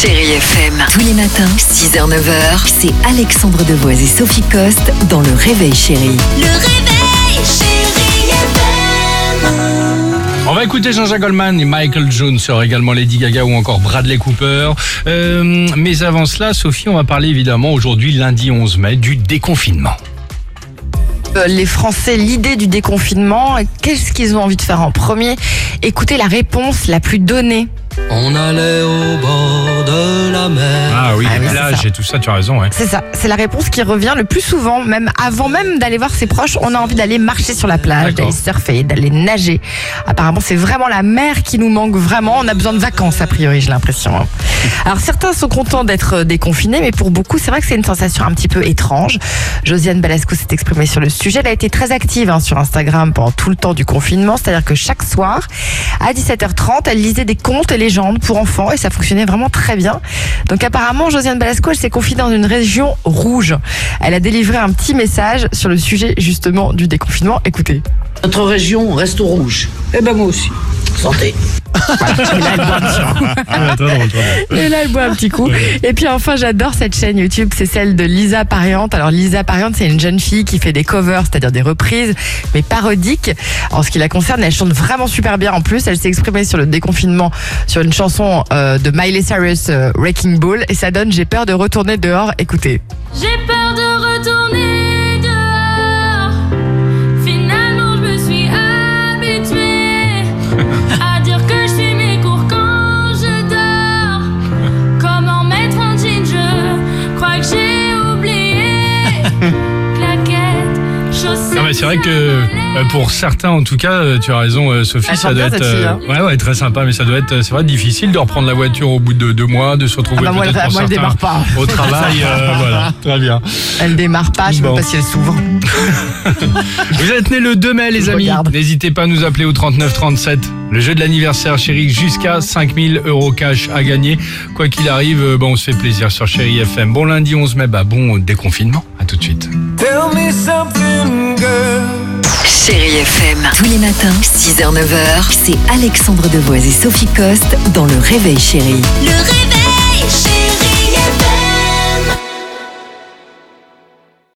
Chérie FM. Tous les matins, 6h-9h, c'est Alexandre Devoise et Sophie Coste dans Le Réveil Chérie. Le réveil, chérie FM. On va écouter Jean-Jacques Goldman et Michael Jones, sera également Lady Gaga ou encore Bradley Cooper. Euh, mais avant cela, Sophie, on va parler évidemment aujourd'hui, lundi 11 mai, du déconfinement. Euh, les Français l'idée du déconfinement. Qu'est-ce qu'ils ont envie de faire en premier? Écoutez la réponse la plus donnée. On allait au bord de la mer. Ah oui, Ah les c'est plages et tout ça, tu as raison. Ouais. C'est ça, c'est la réponse qui revient le plus souvent, même avant même d'aller voir ses proches, on a envie d'aller marcher sur la plage, D'accord. d'aller surfer, d'aller nager. Apparemment, c'est vraiment la mer qui nous manque vraiment. On a besoin de vacances, a priori, j'ai l'impression. hein. Alors, certains sont contents d'être euh, déconfinés, mais pour beaucoup, c'est vrai que c'est une sensation un petit peu étrange. Josiane Balasco s'est exprimée sur le sujet. Elle a été très active hein, sur Instagram pendant tout le temps du confinement, c'est-à-dire que chaque soir, à 17h30, elle lisait des contes et légendes pour enfants et ça fonctionnait vraiment très bien. Donc apparemment, Josiane Balasco, elle s'est confiée dans une région rouge. Elle a délivré un petit message sur le sujet justement du déconfinement. Écoutez. Notre région reste au rouge. Eh ben moi aussi. Santé. Et là, elle boit un petit coup. Et puis enfin, j'adore cette chaîne YouTube, c'est celle de Lisa Pariante. Alors Lisa Pariante, c'est une jeune fille qui fait des covers, c'est-à-dire des reprises, mais parodiques. En ce qui la concerne, elle chante vraiment super bien en plus. Elle s'est exprimée sur le déconfinement sur une chanson euh, de Miley Cyrus, euh, Wrecking Ball, et ça donne J'ai peur de retourner dehors. Écoutez. J'ai peur de retourner C'est vrai que euh, pour certains, en tout cas, euh, tu as raison, euh, Sophie, Elle ça doit être hein. ouais, ouais, très sympa, mais ça doit être, c'est vrai, difficile de reprendre la voiture au bout de deux mois, de se retrouver Ah bah peut-être elle- pour moi, certains démarre pas. au travail. euh, voilà, très bien. Elle démarre pas, je sais Bon. même pas si elle s'ouvre. Vous êtes nés le 2 mai, les Je amis. regarde. N'hésitez pas à nous appeler au 39 37. Le jeu de l'anniversaire, chérie, jusqu'à 5000 euros cash à gagner. Quoi qu'il arrive, bon, on se fait plaisir sur Chérie FM. Bon lundi 11 mai, bah bon déconfinement. À tout de suite. Tell me FM. Tous les matins, 6h-9h, c'est Alexandre Devoise et Sophie Coste dans Le Réveil Chérie. Le réveil, chérie